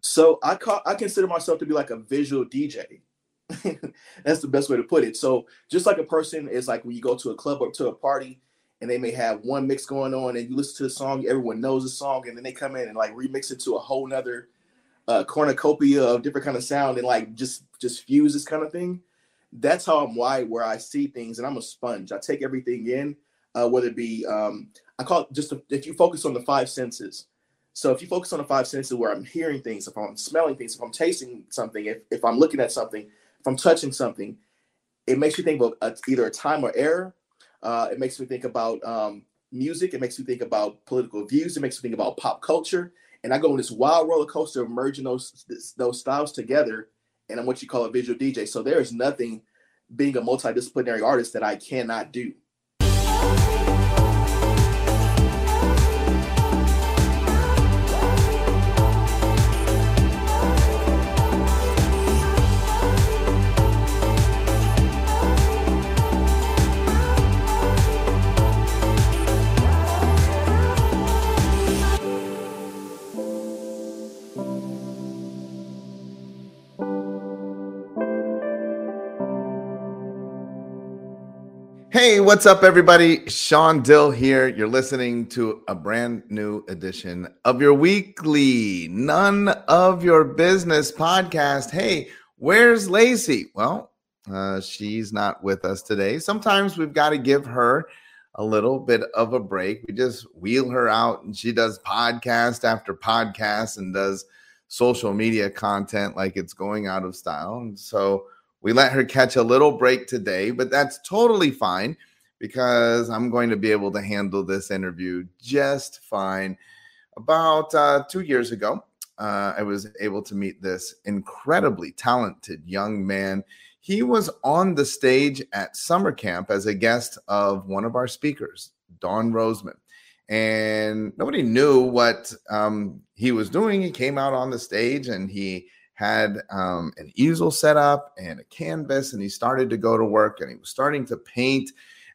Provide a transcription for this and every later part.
So I call I consider myself to be like a visual DJ. That's the best way to put it. So just like a person is like when you go to a club or to a party and they may have one mix going on and you listen to the song, everyone knows the song, and then they come in and like remix it to a whole nother uh, cornucopia of different kind of sound and like just just fuse this kind of thing. That's how I'm wired, where I see things, and I'm a sponge. I take everything in, uh, whether it be um, I call it just a, if you focus on the five senses. So if you focus on the five senses, where I'm hearing things, if I'm smelling things, if I'm tasting something, if, if I'm looking at something, if I'm touching something, it makes you think of a, either a time or error. Uh, it makes me think about um, music. It makes me think about political views. It makes me think about pop culture and I go on this wild roller coaster of merging those those styles together, and I'm what you call a visual DJ. So there is nothing being a multidisciplinary artist that I cannot do. Hey, what's up, everybody? Sean Dill here. You're listening to a brand new edition of your weekly None of Your Business podcast. Hey, where's Lacey? Well, uh, she's not with us today. Sometimes we've got to give her a little bit of a break. We just wheel her out and she does podcast after podcast and does social media content like it's going out of style. And so, we let her catch a little break today, but that's totally fine because I'm going to be able to handle this interview just fine. About uh, two years ago, uh, I was able to meet this incredibly talented young man. He was on the stage at summer camp as a guest of one of our speakers, Dawn Roseman. And nobody knew what um, he was doing. He came out on the stage and he had um, an easel set up and a canvas, and he started to go to work and he was starting to paint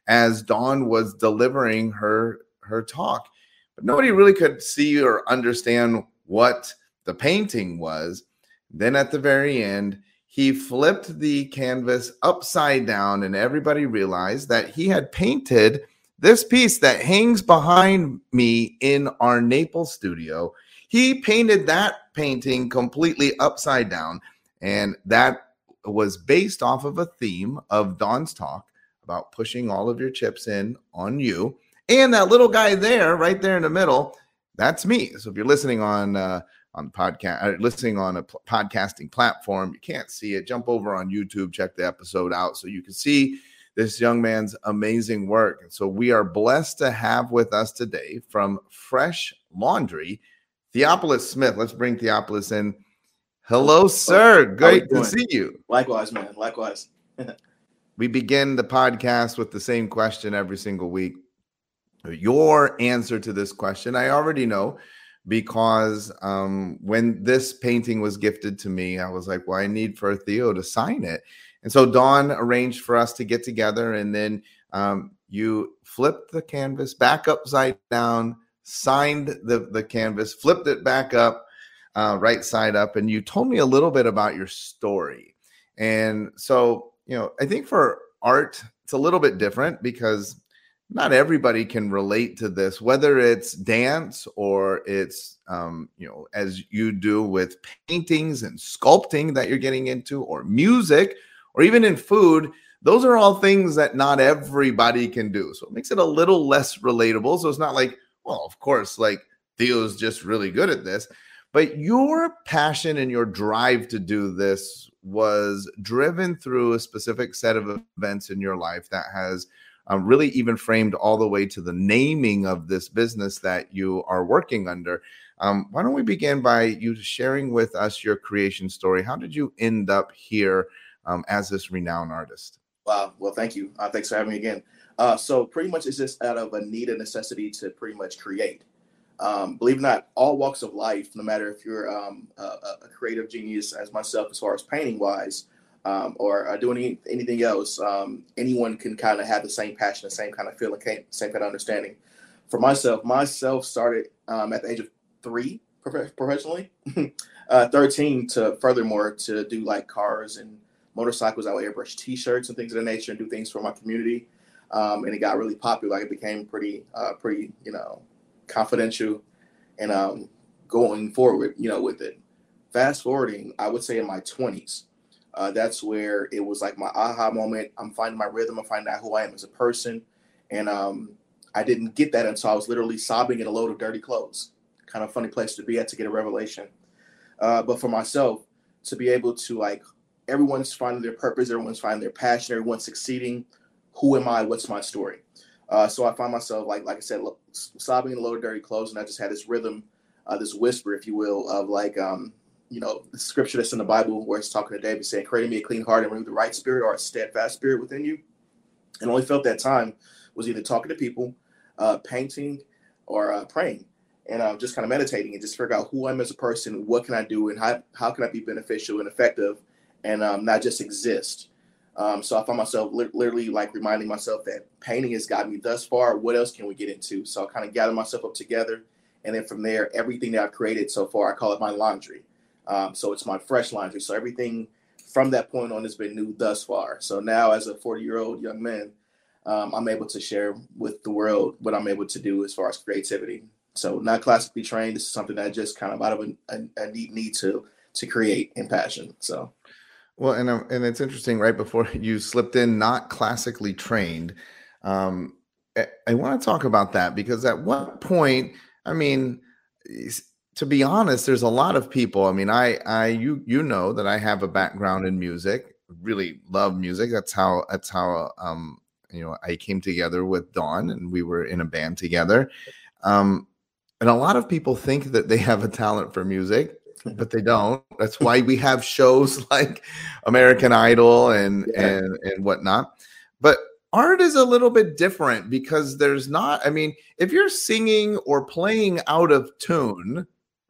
as Dawn was delivering her her talk. But nobody really could see or understand what the painting was. Then at the very end, he flipped the canvas upside down, and everybody realized that he had painted this piece that hangs behind me in our Naples studio. He painted that painting completely upside down. And that was based off of a theme of Dawn's talk about pushing all of your chips in on you. And that little guy there, right there in the middle, that's me. So if you're listening on uh, on podcast, uh, listening on a p- podcasting platform, you can't see it. Jump over on YouTube, check the episode out, so you can see this young man's amazing work. And so we are blessed to have with us today from Phresh Laundry Theopolis Smith. Let's bring Theopolis in. Hello, sir. Great to see you. Likewise, man. Likewise. we begin the podcast with the same question every single week. Your answer to this question, I already know because um, when this painting was gifted to me, I was like, well, I need for Theo to sign it. And so Dawn arranged for us to get together, and then um, you flipped the canvas back upside down, signed the the canvas, flipped it back up, uh, right side up, and you told me a little bit about your story. And so, you know, I think for art, it's a little bit different because not everybody can relate to this, whether it's dance or it's, um, you know, as you do with paintings and sculpting that you're getting into, or music, or even in food. Those are all things that not everybody can do. So it makes it a little less relatable. So it's not like, well, of course, like Theo's just really good at this. But your passion and your drive to do this was driven through a specific set of events in your life that has um, really even framed all the way to the naming of this business that you are working under. Um, why don't we begin by you sharing with us your creation story? How did you end up here um, as this renowned artist? Wow. Well, thank you. Uh, thanks for having me again. Uh, so pretty much it's just out of a need and necessity to pretty much create. Um, believe it or not, all walks of life, no matter if you're um, a, a, creative genius as myself, as far as painting wise, um, or uh, doing any, anything else, um, anyone can kind of have the same passion, the same kind of feeling, same kind of understanding. For myself, myself started um, at the age of three. professionally. uh, 13 to furthermore to do like cars and motorcycles. I would airbrush T-shirts and things of the nature and do things for my community. Um, and it got really popular. Like it became pretty, uh, pretty, you know, confidential and um, going forward, you know, with it. Fast forwarding, I would say in my 20s, uh, that's where it was like my aha moment. I'm finding my rhythm. I'm finding out who I am as a person. And um, I didn't get that until I was literally sobbing in a load of dirty clothes. Kind of funny place to be at to get a revelation. Uh, but for myself, to be able to like, everyone's finding their purpose, everyone's finding their passion, everyone's succeeding. Who am I? What's my story? Uh, so I find myself like, like I said, sobbing in a load of dirty clothes, and I just had this rhythm, uh, this whisper, if you will, of like, um, you know, the scripture that's in the Bible where it's talking to David saying, "Create me a clean heart and renew the right spirit or a steadfast spirit within you." And only felt that time was either talking to people, uh, painting, or uh, praying, and uh, just kind of meditating and just figure out who I am as a person, what can I do, and how how can I be beneficial and effective, and um, not just exist. Um, so I found myself li- literally like reminding myself that painting has got me thus far. What else can we get into? So I kind of gathered myself up together, and then from there, everything that I've created so far, I call it my laundry. Um, so it's my fresh laundry. So everything from that point on has been new thus far. So now, as a 40 year old young man, um, I'm able to share with the world what I'm able to do as far as creativity. So not classically trained. This is something that I just kind of out of a, a, a neat need to to create and passion. So. Well, and um, and it's interesting. Right before you slipped in, not classically trained. Um, I, I want to talk about that because at what point, I mean, to be honest, there's a lot of people. I mean, I, I, you, you know that I have a background in music. Really love music. That's how. That's how. Um, you know, I came together with Dawn, and we were in a band together. Um, and a lot of people think that they have a talent for music, but they don't. That's why we have shows like American Idol and yeah. and and whatnot. But art is a little bit different because there's not. I mean, if you're singing or playing out of tune,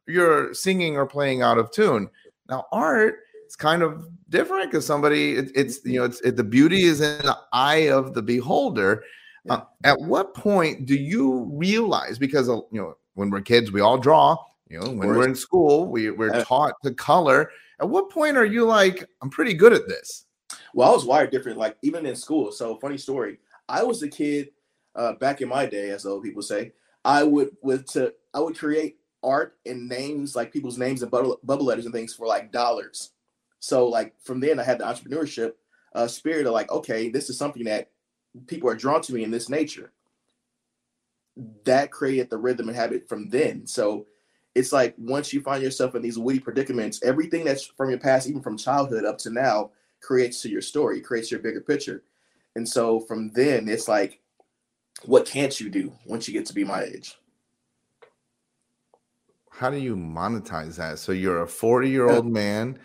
you're singing or playing out of tune. Now, art is kind of different because somebody it, it's you know it's it, the beauty is in the eye of the beholder. Uh, at what point do you realize because uh, you know when we're kids we all draw you know when we're in school we, we're taught to color at what point are you like i'm pretty good at this well i was wired different like even in school so funny story i was a kid uh, back in my day as old people say i would with to i would create art and names, like people's names and bubble, bubble letters and things for like dollars. So like from then I had the entrepreneurship uh, spirit of like, okay, this is something that people are drawn to me in this nature. That created the rhythm and habit from then. So it's like once you find yourself in these witty predicaments, everything that's from your past, even from childhood up to now, creates to your story, creates your bigger picture. And so from then, it's like, what can't you do once you get to be my age? how do you monetize that? So you're a 40 year old man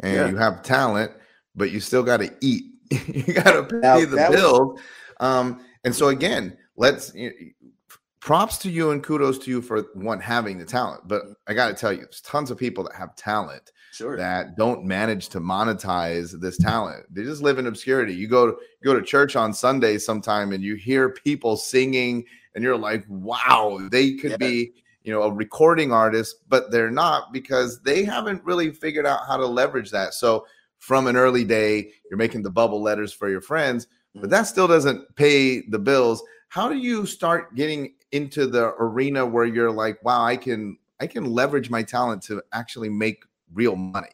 and yeah. you have talent, but you still got to eat. you got to pay now, the bills. Was- um, and so again, let's you know, props to you and kudos to you for one having the talent. But I got to tell you, there's tons of people that have talent sure. that don't manage to monetize this talent. They just live in obscurity. You go to you go to church on Sunday sometime and you hear people singing, and you're like, wow, they could yeah. be you know a recording artist but they're not because they haven't really figured out how to leverage that so from an early day you're making the bubble letters for your friends but mm. that still doesn't pay the bills how do you start getting into the arena where you're like wow i can i can leverage my talent to actually make real money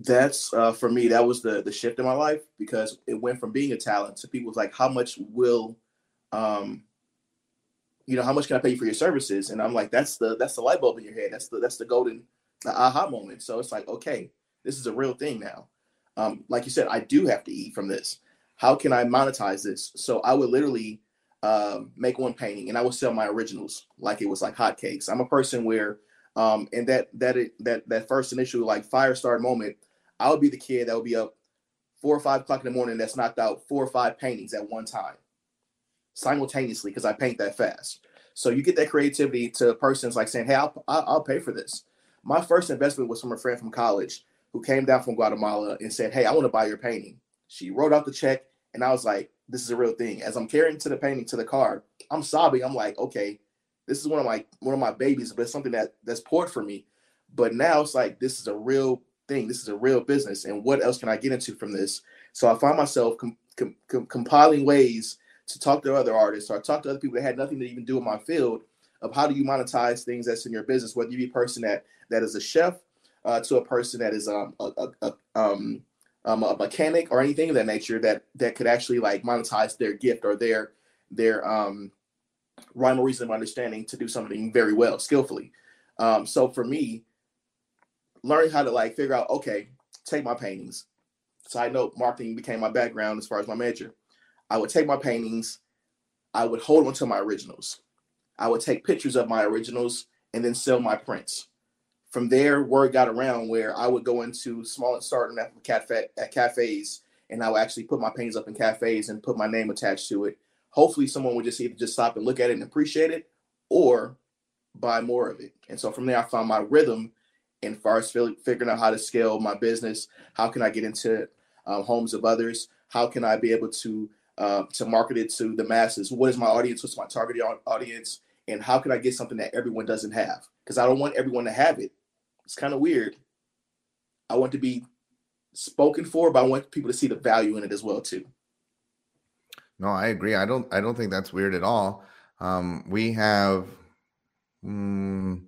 that's uh, for me that was the the shift in my life because it went from being a talent to people's like how much will um you know, how much can I pay you for your services? And I'm like, that's the that's the light bulb in your head. That's the that's the golden the aha moment. So it's like, okay, this is a real thing now. Um, like you said, I do have to eat from this. How can I monetize this? So I would literally um, make one painting and I would sell my originals like it was like hotcakes. I'm a person where, um, and that that that that first initial like fire start moment, I would be the kid that would be up four or five o'clock in the morning that's knocked out four or five paintings at one time simultaneously because I paint that fast. So you get that creativity to persons like saying, "Hey, I'll, I'll pay for this." My first investment was from a friend from college who came down from Guatemala and said, "Hey, I want to buy your painting." She wrote out the check, and I was like, "This is a real thing." As I'm carrying to the painting to the car, I'm sobbing. I'm like, "Okay, this is one of my one of my babies, but it's something that that's poured for me. But now it's like this is a real thing. This is a real business, and what else can I get into from this? So I find myself com- com- com- compiling ways to talk to other artists or talk to other people that had nothing to even do in my field of how do you monetize things that's in your business, whether you be a person that that is a chef uh, to a person that is um, a, a, a, um, um, a mechanic or anything of that nature that that could actually like monetize their gift or their their um, rhyme or reason of understanding to do something very well, skillfully. Um, so for me, learning how to like figure out, okay, take my paintings. Side note, marketing became my background as far as my major. I would take my paintings, I would hold on to my originals. I would take pictures of my originals and then sell my prints. From there, word got around where I would go into small and starting at cafe at cafes, and I would actually put my paintings up in cafes and put my name attached to it. Hopefully, someone would just either just stop and look at it and appreciate it, or buy more of it. And so from there, I found my rhythm and far as figuring out how to scale my business. How can I get into um, homes of others? How can I be able to uh, to market it to the masses? What is my audience? What's my targeted audience? And how can I get something that everyone doesn't have? Because I don't want everyone to have it. It's kind of weird. I want to be spoken for, but I want people to see the value in it as well too. No, I agree. I don't. I don't think that's weird at all. Um, we have mm,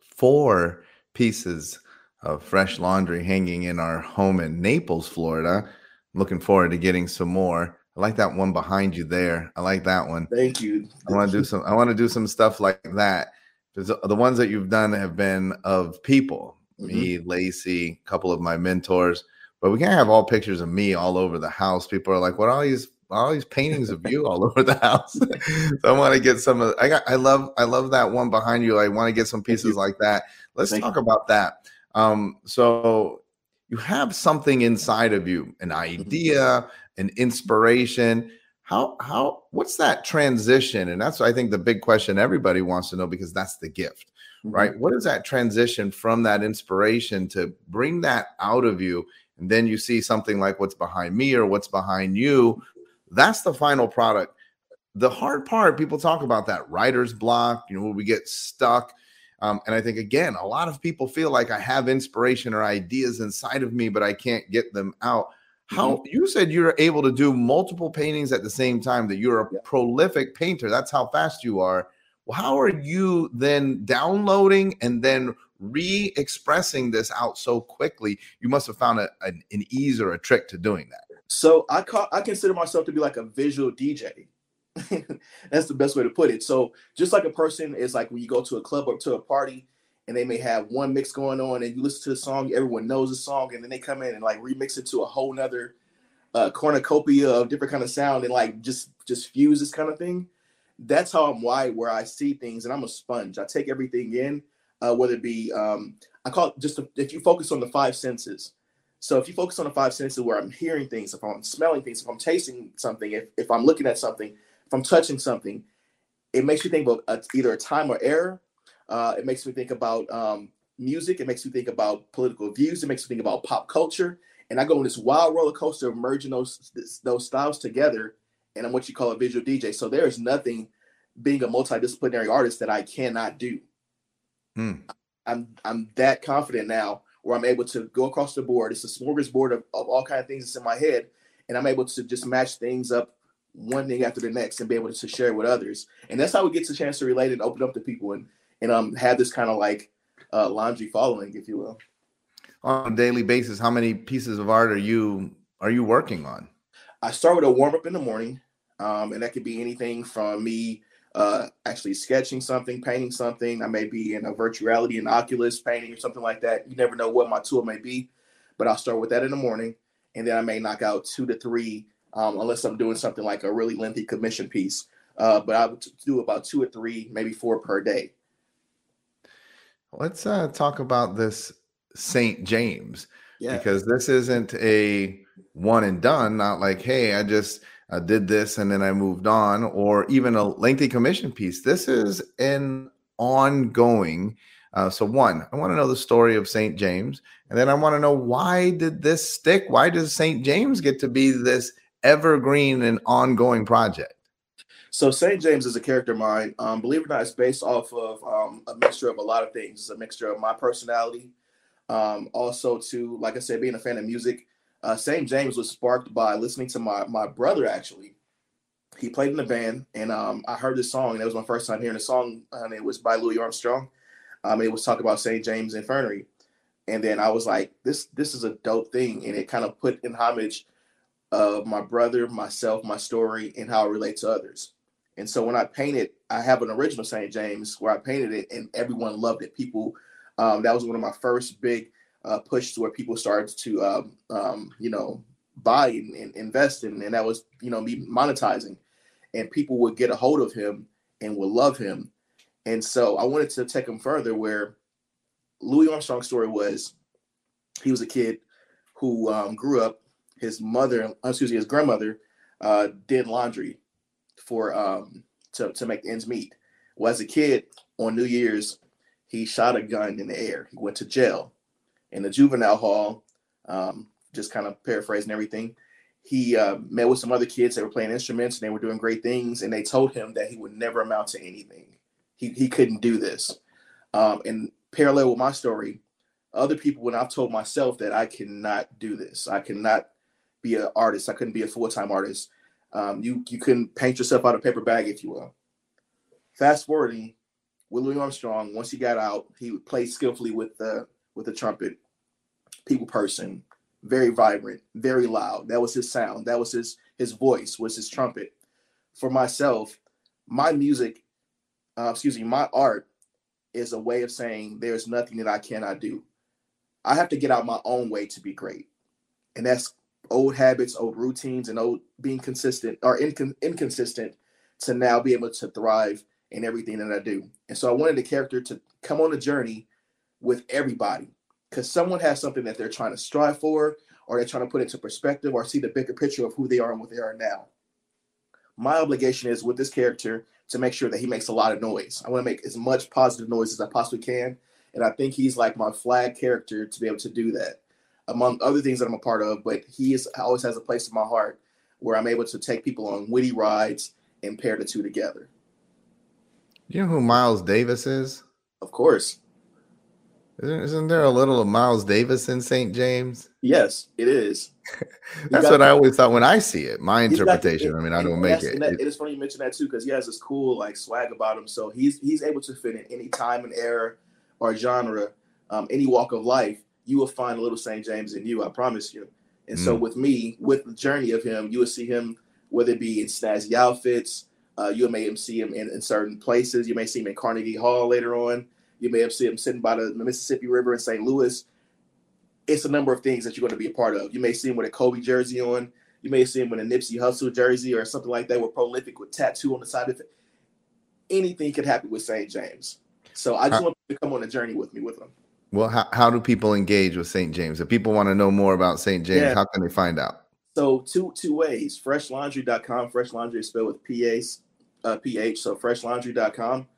four pieces of fresh laundry hanging in our home in Naples, Florida. looking forward to getting some more. I like that one behind you there. I like that one. Thank you. I want to do some. I want to do some stuff like that. The ones that you've done have been of people, mm-hmm. me, Lacey, a couple of my mentors. But we can't have all pictures of me all over the house. People are like, "What are all these all these paintings of you all over the house?" so I want to get some of. I got. I love. I love that one behind you. I want to get some pieces like that. Let's Thank talk you. about that. Um, so you have something inside of you, an mm-hmm. idea, an inspiration. How how what's that transition? And that's I think the big question everybody wants to know because that's the gift, mm-hmm. right? What is that transition from that inspiration to bring that out of you? And then you see something like what's behind me or what's behind you. That's the final product. The hard part, people talk about that writer's block, you know, we get stuck um, and I think, again, a lot of people feel like I have inspiration or ideas inside of me, but I can't get them out. How mm-hmm. you said you're able to do multiple paintings at the same time, that you're a yeah. prolific painter. That's how fast you are. Well, how are you then downloading and then re expressing this out so quickly? You must have found a, an, an ease or a trick to doing that. So I call, I consider myself to be like a visual DJ. That's the best way to put it. So just like a person is like when you go to a club or to a party and they may have one mix going on and you listen to the song, everyone knows the song, and then they come in and like remix it to a whole nother uh, cornucopia of different kind of sound and like just just fuse this kind of thing. That's how I'm wired, where I see things, and I'm a sponge. I take everything in, uh, whether it be um, I call it just a, if you focus on the five senses. So if you focus on the five senses, where I'm hearing things, if I'm smelling things, if I'm tasting something, if, if I'm looking at something, if I'm touching something, it makes me think of a, either a time or error. Uh, it makes me think about um, music. It makes me think about political views. It makes me think about pop culture. And I go on this wild roller coaster of merging those those styles together, and I'm what you call a visual DJ. So there is nothing being a multidisciplinary artist that I cannot do. Mm. I'm I'm that confident now where I'm able to go across the board. It's a smorgasbord of, of all kind of things that's in my head, and I'm able to just match things up one thing after the next and be able to share with others. And that's how we get a chance to relate and open up to people and and um have this kind of like uh, laundry following, if you will. On a daily basis, how many pieces of art are you are you working on? I start with a warm up in the morning, um, and that could be anything from me uh, actually sketching something, painting something. I may be in a virtuality and Oculus painting or something like that. You never know what my tool may be, but I'll start with that in the morning, and then I may knock out two to three um, unless I'm doing something like a really lengthy commission piece. Uh, but I would do about two or three, maybe four per day. Let's uh, talk about this St. James yeah. because this isn't a one and done. Not like, hey, I just uh, did this and then I moved on, or even a lengthy commission piece. This is an ongoing. Uh, so one, I want to know the story of St. James, and then I want to know why did this stick? Why does St. James get to be this evergreen and ongoing project? So St. James is a character of mine. Um, believe it or not, it's based off of um, a mixture of a lot of things. It's a mixture of my personality, um, also to, like I said, being a fan of music. Uh, St. James was sparked by listening to my my brother. Actually, he played in the band, and um, I heard this song, and it was my first time hearing the song, and it was by Louis Armstrong. Um, it was talking about St. James Infirmary, and then I was like, this this is a dope thing, and it kind of put in homage of my brother, myself, my story, and how I relate to others. And so when I painted, I have an original St. James where I painted it, and everyone loved it. People, um, that was one of my first big uh, pushes where people started to, um, um, you know, buy and, and invest in, and that was, you know, me monetizing, and people would get a hold of him and would love him. And so I wanted to take him further, where Louis Armstrong's story was, he was a kid who um, grew up. His mother, excuse me, his grandmother, uh, did laundry for um to, to make ends meet. Well, as a kid on New Year's, he shot a gun in the air. He went to jail. In the juvenile hall, um, just kind of paraphrasing everything, he uh, met with some other kids that were playing instruments and they were doing great things. And they told him that he would never amount to anything. He, he couldn't do this. Um, and parallel with my story, other people, when I've told myself that I cannot do this, I cannot be an artist, I couldn't be a full time artist, um, you you couldn't paint yourself out of paper bag, if you will. Fast forwarding, Louis Armstrong, once he got out, he played skillfully with the with the trumpet. People person, very vibrant, very loud. That was his sound. That was his his voice. Was his trumpet. For myself, my music, uh, excuse me, my art is a way of saying there's nothing that I cannot do. I have to get out my own way to be great, and that's old habits, old routines, and old being consistent or incon- inconsistent to now be able to thrive in everything that I do. And so I wanted the character to come on a journey with everybody because someone has something that they're trying to strive for or they're trying to put into perspective or see the bigger picture of who they are and what they are now. My obligation is with this character to make sure that he makes a lot of noise. I want to make as much positive noise as I possibly can. And I think he's like my flag character to be able to do that among other things that I'm a part of. But he is always has a place in my heart where I'm able to take people on witty rides and pair the two together. You know who Miles Davis is? Of course. Isn't, isn't there a little of Miles Davis in St. James? Yes, it is. that's what I always thought when I see it. My interpretation. I mean, I don't make it. That, it is funny you mention that too, because he has this cool like swag about him. So he's he's able to fit in any time and era or genre, um, any walk of life you will find a little St. James in you, I promise you. And mm. so with me, with the journey of him, you will see him, whether it be in snazzy outfits, uh, you may see him in, in, certain places. You may see him in Carnegie Hall later on. You may have seen him sitting by the Mississippi River in St. Louis. It's a number of things that you're going to be a part of. You may see him with a Kobe jersey on. You may see him with a Nipsey Hussle jersey or something like that. We're prolific with tattoo on the side of it. Anything could happen with St. James. So I just want to come on a journey with me with him. Well, how, how do people engage with St. James? If people want to know more about St. James, yeah. how can they find out? So two two ways. Phreshlaundry.com. Phresh laundry is spelled with P-A, uh, P-H. So phreshlaundry.com.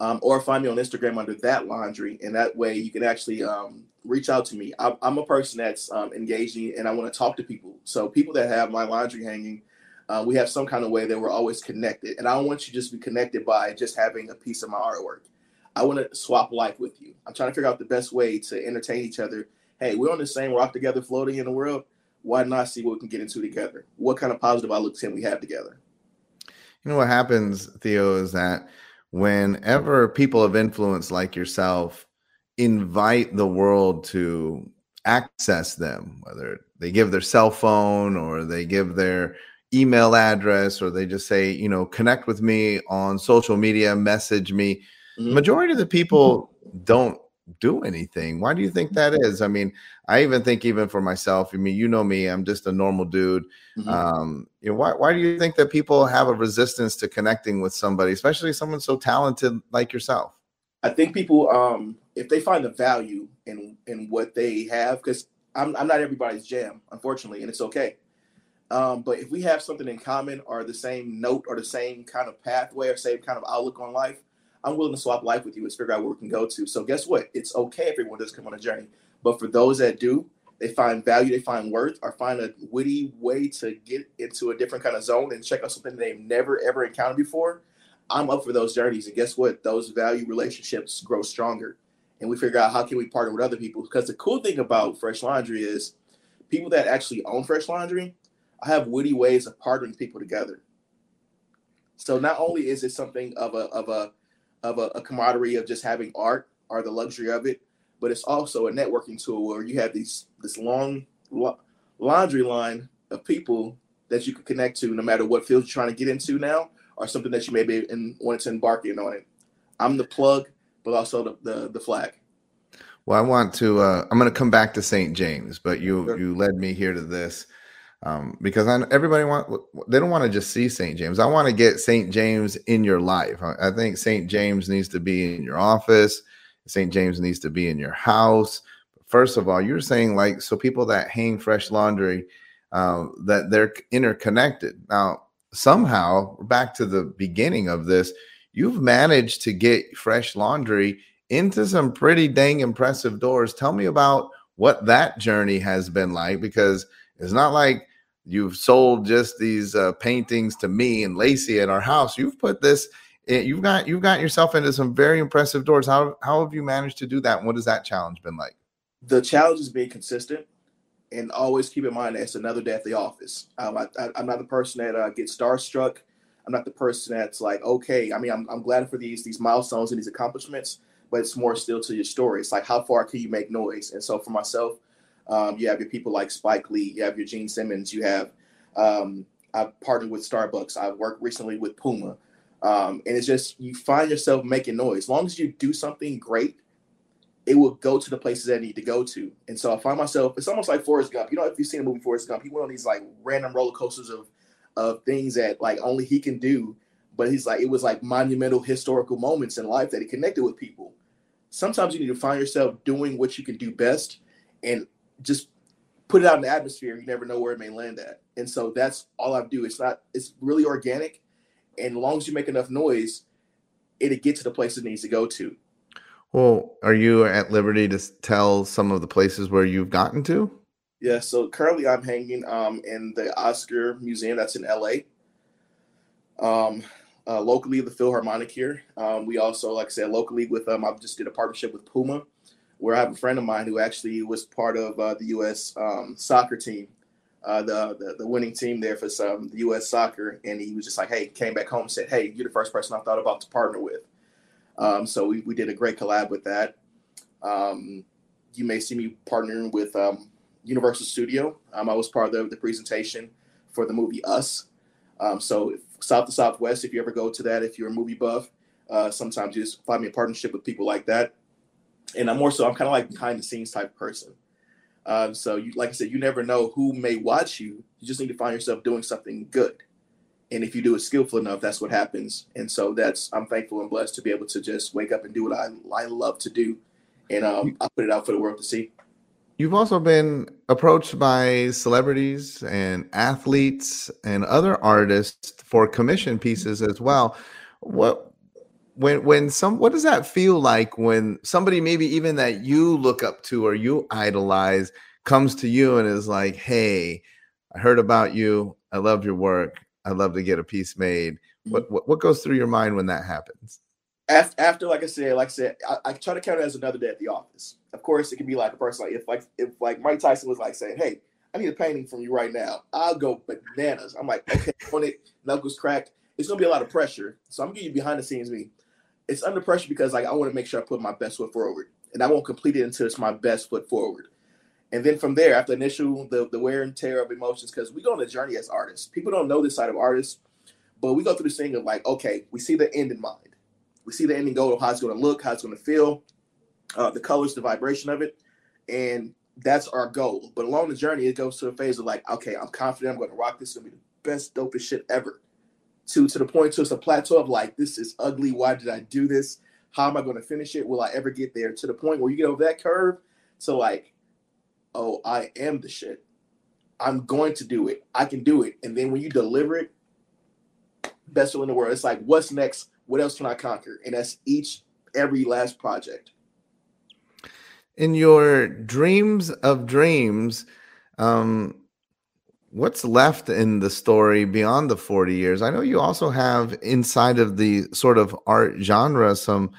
Um, or find me on Instagram under that laundry. And that way you can actually um, reach out to me. I'm, I'm a person that's um, engaging and I want to talk to people. So people that have my laundry hanging, uh, we have some kind of way that we're always connected. And I don't want you just to be connected by just having a piece of my artwork. I want to swap life with you. I'm trying to figure out the best way to entertain each other. Hey, we're on the same rock together, floating in the world. Why not see what we can get into together? What kind of positive outlooks can we have together? You know what happens, Theo, is that whenever people of influence like yourself invite the world to access them, whether they give their cell phone or they give their email address or they just say, you know, connect with me on social media, message me Mm-hmm. Majority of the people don't do anything. Why do you think that is? I mean, I even think even for myself. I mean, you know me. I'm just a normal dude. Mm-hmm. Um, you know, why why do you think that people have a resistance to connecting with somebody, especially someone so talented like yourself? I think people, um, if they find the value in in what they have, because I'm I'm not everybody's jam, unfortunately, and it's okay. Um, but if we have something in common or the same note or the same kind of pathway or same kind of outlook on life, I'm willing to swap life with you and figure out where we can go to. So guess what? It's okay if everyone does come on a journey. But for those that do, they find value, they find worth, or find a witty way to get into a different kind of zone and check out something they've never ever encountered before, I'm up for those journeys. And guess what? Those value relationships grow stronger. And we figure out how can we partner with other people. Because the cool thing about Phresh Laundry is people that actually own Phresh Laundry, I have witty ways of partnering people together. So not only is it something of a of a of a, a camaraderie of just having art or the luxury of it, but it's also a networking tool where you have these this long laundry line of people that you can connect to no matter what field you're trying to get into now or something that you may be in, want to embark in on it. I'm the plug, but also the the, the flag. Well, I want to. Uh, I'm going to come back to St. James, but you sure. you led me here to this um, because I, everybody want they don't want to just see St. James. I want to get St. James in your life. I, I think St. James needs to be in your office. St. James needs to be in your house. First of all, you're saying like so people that hang fresh laundry uh, that they're interconnected. Now, somehow, back to the beginning of this, you've managed to get fresh laundry into some pretty dang impressive doors. Tell me about what that journey has been like because it's not like you've sold just these uh, paintings to me and Lacey at our house. You've put this you've got you've got yourself into some very impressive doors. How how have you managed to do that? And what has that challenge been like? The challenge is being consistent and always keep in mind that it's another day at the office. Um, I, am not the person that uh, gets starstruck. I'm not the person that's like, okay. I mean, I'm, I'm glad for these these milestones and these accomplishments, but it's more still to your story. It's like how far can you make noise? And so for myself, um, you have your people like Spike Lee, you have your Gene Simmons, you have um, I've partnered with Starbucks. I've worked recently with Puma. Um, and it's just you find yourself making noise. As long as you do something great, it will go to the places that need to go to. And so I find myself, it's almost like Forrest Gump. You know, if you've seen the movie Forrest Gump, he went on these like random roller coasters of of things that like only he can do. But he's like, it was like monumental historical moments in life that he connected with people. Sometimes you need to find yourself doing what you can do best and just put it out in the atmosphere. You never know where it may land at. And so that's all I do. It's not, it's really organic and as long as you make enough noise, it'll get to the place it needs to go to. Well, are you at liberty to tell some of the places where you've gotten to? Yeah, so currently I'm hanging um, in the Oscar Museum that's in LA. Um, uh, locally, the Philharmonic here. Um, we also, like I said, locally with um, I've just did a partnership with Puma, where I have a friend of mine who actually was part of uh, the U.S. Um, soccer team uh, the, the, the winning team there for some the U.S. soccer, and he was just like, "Hey," came back home and said, "Hey, you're the first person I thought about to partner with." Um, so we, we did a great collab with that. Um, you may see me partnering with um, Universal Studio. Um, I was part of the, the, presentation for the movie Us. Um, so if, South to Southwest, if you ever go to that, if you're a movie buff, uh, sometimes you just find me a partnership with people like that. And I'm more so I'm kind of like behind the scenes type person. Um, so, you, like I said, you never know who may watch you. You just need to find yourself doing something good. And if you do it skillful enough, that's what happens. And so that's I'm thankful and blessed to be able to just wake up and do what I, I love to do. And um, I put it out for the world to see. You've also been approached by celebrities and athletes and other artists for commission pieces as well. What when when some what does that feel like when somebody maybe even that you look up to or you idolize comes to you and is like hey i heard about you. I love your work. I'd love to get a piece made. Mm-hmm. what, what, what goes through your mind when that happens? After, after like i said like i said I, I, try to count it as another day at the office. Of course it can be like a person like if like if like mike tyson was like saying hey i need a painting from you right now. I'll go bananas. I'm like okay on it. Knuckles cracked. It's gonna be a lot of pressure. So i'm gonna give you behind the scenes me it's under pressure because like I want to make sure I put my best foot forward, and I won't complete it until it's my best foot forward. And then from there, after initial the, the wear and tear of emotions, because we go on a journey as artists. People don't know this side of artists, but we go through this thing of like, okay, we see the end in mind. We see the ending goal of how it's going to look, how it's going to feel, uh, the colors, the vibration of it, and that's our goal. But along the journey, it goes to a phase of like, okay, I'm confident I'm going to rock this. It's going to be the best, dopest shit ever to to the point to it's a plateau of like this is ugly. Why did I do this? How am I going to finish it? Will I ever get there? To the point where you get over that curve to like, oh, I am the shit. I'm going to do it. I can do it. And then when you deliver it, best in the world. It's like, what's next? What else can I conquer? And that's each every last project. in your dreams of dreams, um, what's left in the story beyond the 40 years? I know you also have inside of the sort of art genre some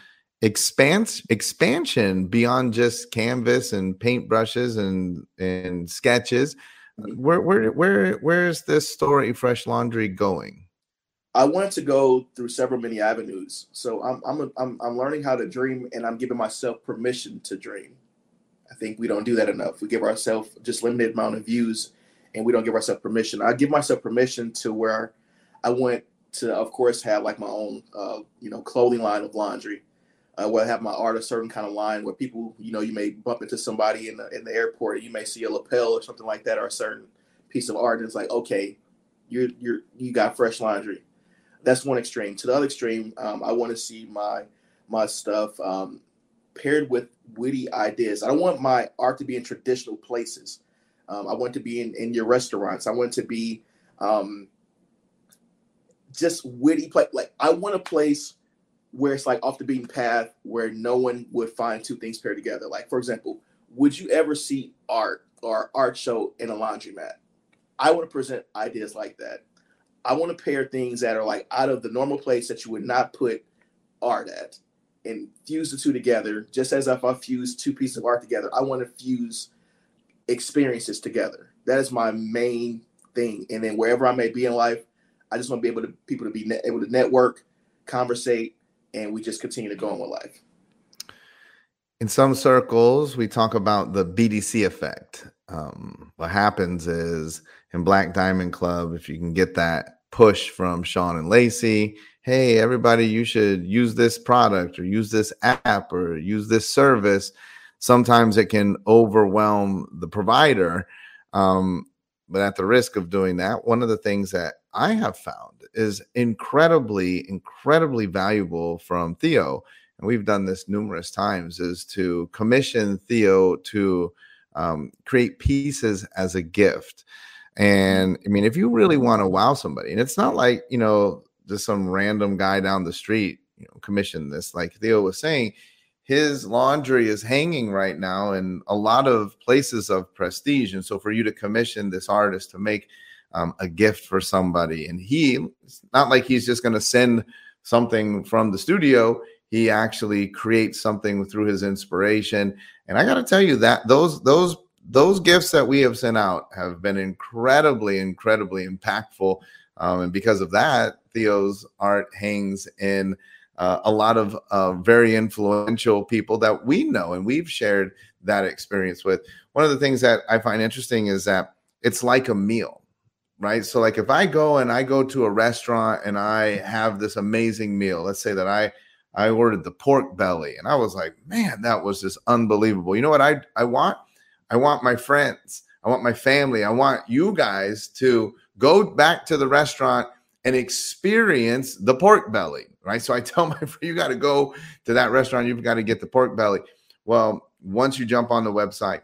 expanse expansion beyond just canvas and paintbrushes and and sketches. Mm-hmm. Where where where where is this story Phresh Laundry going? I wanted to go through several many avenues. So I'm I'm I'm I'm learning how to dream and I'm giving myself permission to dream. I think we don't do that enough. We give ourselves just limited amount of views and we don't give ourselves permission. I give myself permission to where I want to of course have like my own uh, you know clothing line of laundry. Uh, where I have my art a certain kind of line where people, you know, you may bump into somebody in the in the airport, you may see a lapel or something like that, or a certain piece of art, and it's like, okay, you're you're you got fresh laundry that's one extreme. To the other extreme, um, I want to see my my stuff um, paired with witty ideas. I don't want my art to be in traditional places. Um, I want to be in, in your restaurants. I want to be um, just witty play. Like I want a place where it's like off the beaten path, where no one would find two things paired together. Like for example, would you ever see art or art show in a laundromat? I want to present ideas like that. I want to pair things that are like out of the normal place that you would not put art at and fuse the two together. Just as if I fuse two pieces of art together, I want to fuse experiences together. That is my main thing. And then wherever I may be in life, I just want to be able to people to be ne- able to network, conversate, and we just continue to go on with life. In some circles, we talk about the BDC effect. Um, what happens is in Black Diamond Club, if you can get that push from Sean and Lacey, hey, everybody, you should use this product or use this app or use this service. Sometimes it can overwhelm the provider. Um, but at the risk of doing that, one of the things that I have found is incredibly, incredibly valuable from Theo, and we've done this numerous times, is to commission Theo to um, create pieces as a gift. And I mean, if you really want to wow somebody, and it's not like, you know, just some random guy down the street, you know, commission this, like Theo was saying, his laundry is hanging right now in a lot of places of prestige. And so for you to commission this artist to make um, a gift for somebody, and he, it's not like he's just going to send something from the studio. He actually creates something through his inspiration. And I got to tell you that those, those those gifts that we have sent out have been incredibly, incredibly impactful. Um, and because of that, Theo's art hangs in uh, a lot of uh, very influential people that we know and we've shared that experience with. One of the things that I find interesting is that it's like a meal, right? So, like if I go and I go to a restaurant and I have this amazing meal, let's say that I I ordered the pork belly and I was like, man, that was just unbelievable. You know what I I want? I want my friends. I want my family. I want you guys to go back to the restaurant and experience the pork belly, right? So I tell my friend, you got to go to that restaurant. You've got to get the pork belly. Well, once you jump on the website,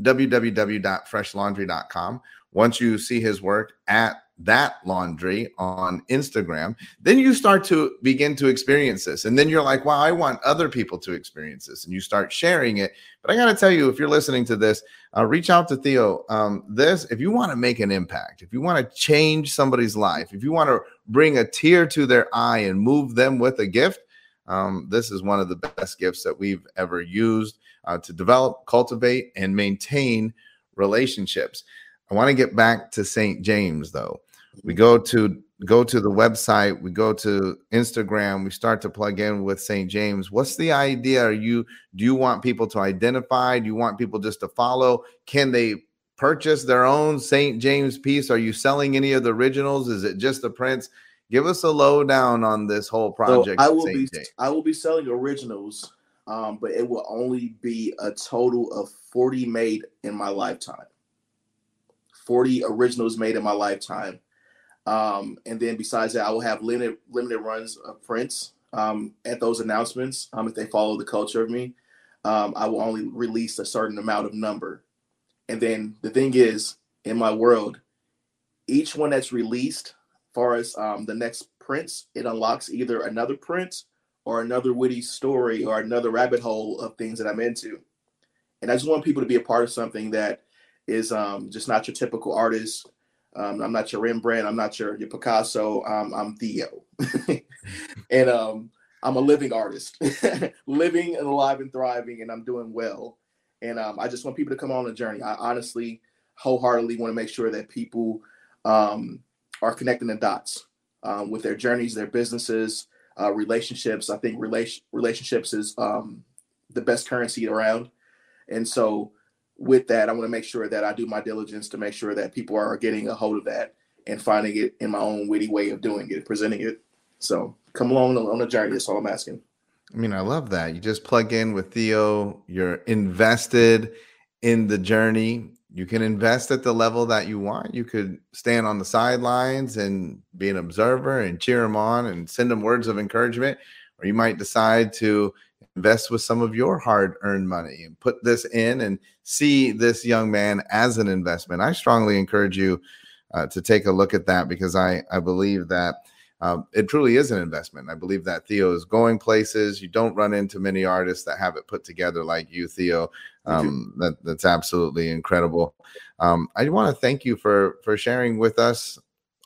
www.phreshlaundry.com, once you see his work at that laundry on Instagram, then you start to begin to experience this. And then you're like, wow, I want other people to experience this. And you start sharing it. But I got to tell you, if you're listening to this, uh, reach out to Theo. Um, this, if you want to make an impact, if you want to change somebody's life, if you want to bring a tear to their eye and move them with a gift, um, this is one of the best gifts that we've ever used uh, to develop, cultivate, and maintain relationships. I want to get back to St. James though we go to go to the website we go to instagram we start to plug in with st james. What's the idea? Are you do you want people to identify? Do you want people just to follow? Can they purchase their own st james piece? Are you selling any of the originals? Is it just the prints? Give us a lowdown on this whole project so i will be James. i will be selling originals um, but it will only be a total of 40 made in my lifetime. 40 originals made in my lifetime um, and then besides that, I will have limited limited runs of prints um, at those announcements. Um, if they follow the culture of me, um, I will only release a certain amount of number. And then the thing is, in my world, each one that's released, far as um, the next prints, it unlocks either another print or another witty story or another rabbit hole of things that I'm into. and I just want people to be a part of something that is um, just not your typical artist. Um, I'm not your Rembrandt. I'm not your your Picasso. Um, I'm Theo, and um, I'm a living artist, living and alive and thriving, and I'm doing well. And um, I just want people to come on the journey. I honestly, wholeheartedly want to make sure that people um, are connecting the dots um, with their journeys, their businesses, uh, relationships. I think relation relationships is um, the best currency around. And so, with that, I want to make sure that I do my diligence to make sure that people are getting a hold of that and finding it in my own witty way of doing it, presenting it. So, come along on the journey. That's all I'm asking. I mean, I love that. You just plug in with Theo, you're invested in the journey. You can invest at the level that you want. You could stand on the sidelines and be an observer and cheer them on and send them words of encouragement. Or you might decide to invest with some of your hard earned money and put this in and see this young man as an investment. I strongly encourage you uh, to take a look at that because I, I believe that um, it truly is an investment. I believe that Theo is going places. You don't run into many artists that have it put together like you, Theo. Um, that, that's absolutely incredible. Um, I want to thank you for for sharing with us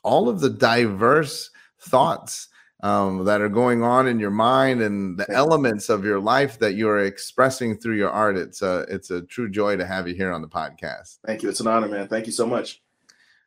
all of the diverse thoughts um, that are going on in your mind and the elements of your life that you are expressing through your art. It's a it's a true joy to have you here on the podcast. Thank you. It's an honor, man. Thank you so much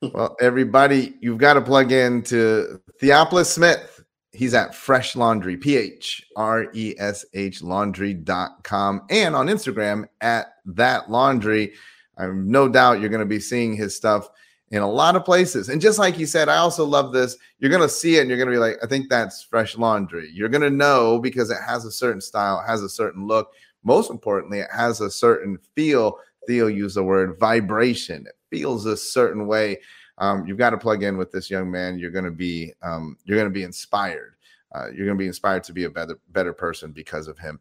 well, everybody, you've got to plug in to Theophilus Smith. He's at Phresh Laundry, P H R E S H laundry.com, and on Instagram at that laundry. I have no doubt you're going to be seeing his stuff in a lot of places. And just like you said, I also love this. You're going to see it and you're going to be like, I think that's Phresh Laundry. You're going to know because it has a certain style, has a certain look. Most importantly, it has a certain feel. Theo used the word vibration. It feels a certain way, um, you've got to plug in with this young man. You're going to be um, you're going to be inspired. Uh, you're going to be inspired to be a better better person because of him.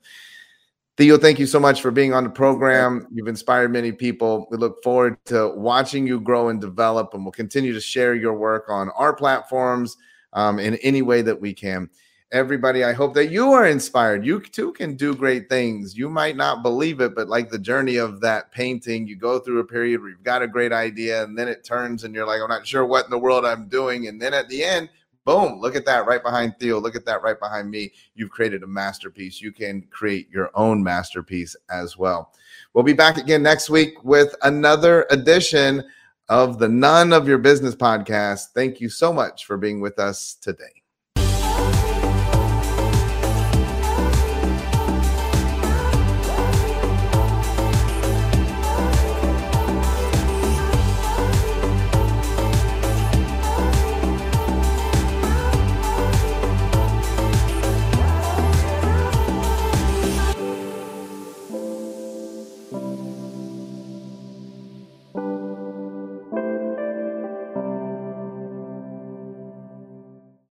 Theo, thank you so much for being on the program. You've inspired many people. We look forward to watching you grow and develop, and we'll continue to share your work on our platforms um, in any way that we can. Everybody i hope that you are inspired. You too can do great things. You might not believe it but like the journey of that painting you go through a period where you've got a great idea and then it turns and you're like i'm not sure what in the world i'm doing. And then at the end boom look at that right behind theo look at that right behind me. You've created a masterpiece. You can create your own masterpiece as well. We'll be back again next week with another edition of the none of your business podcast. Thank you so much for being with us today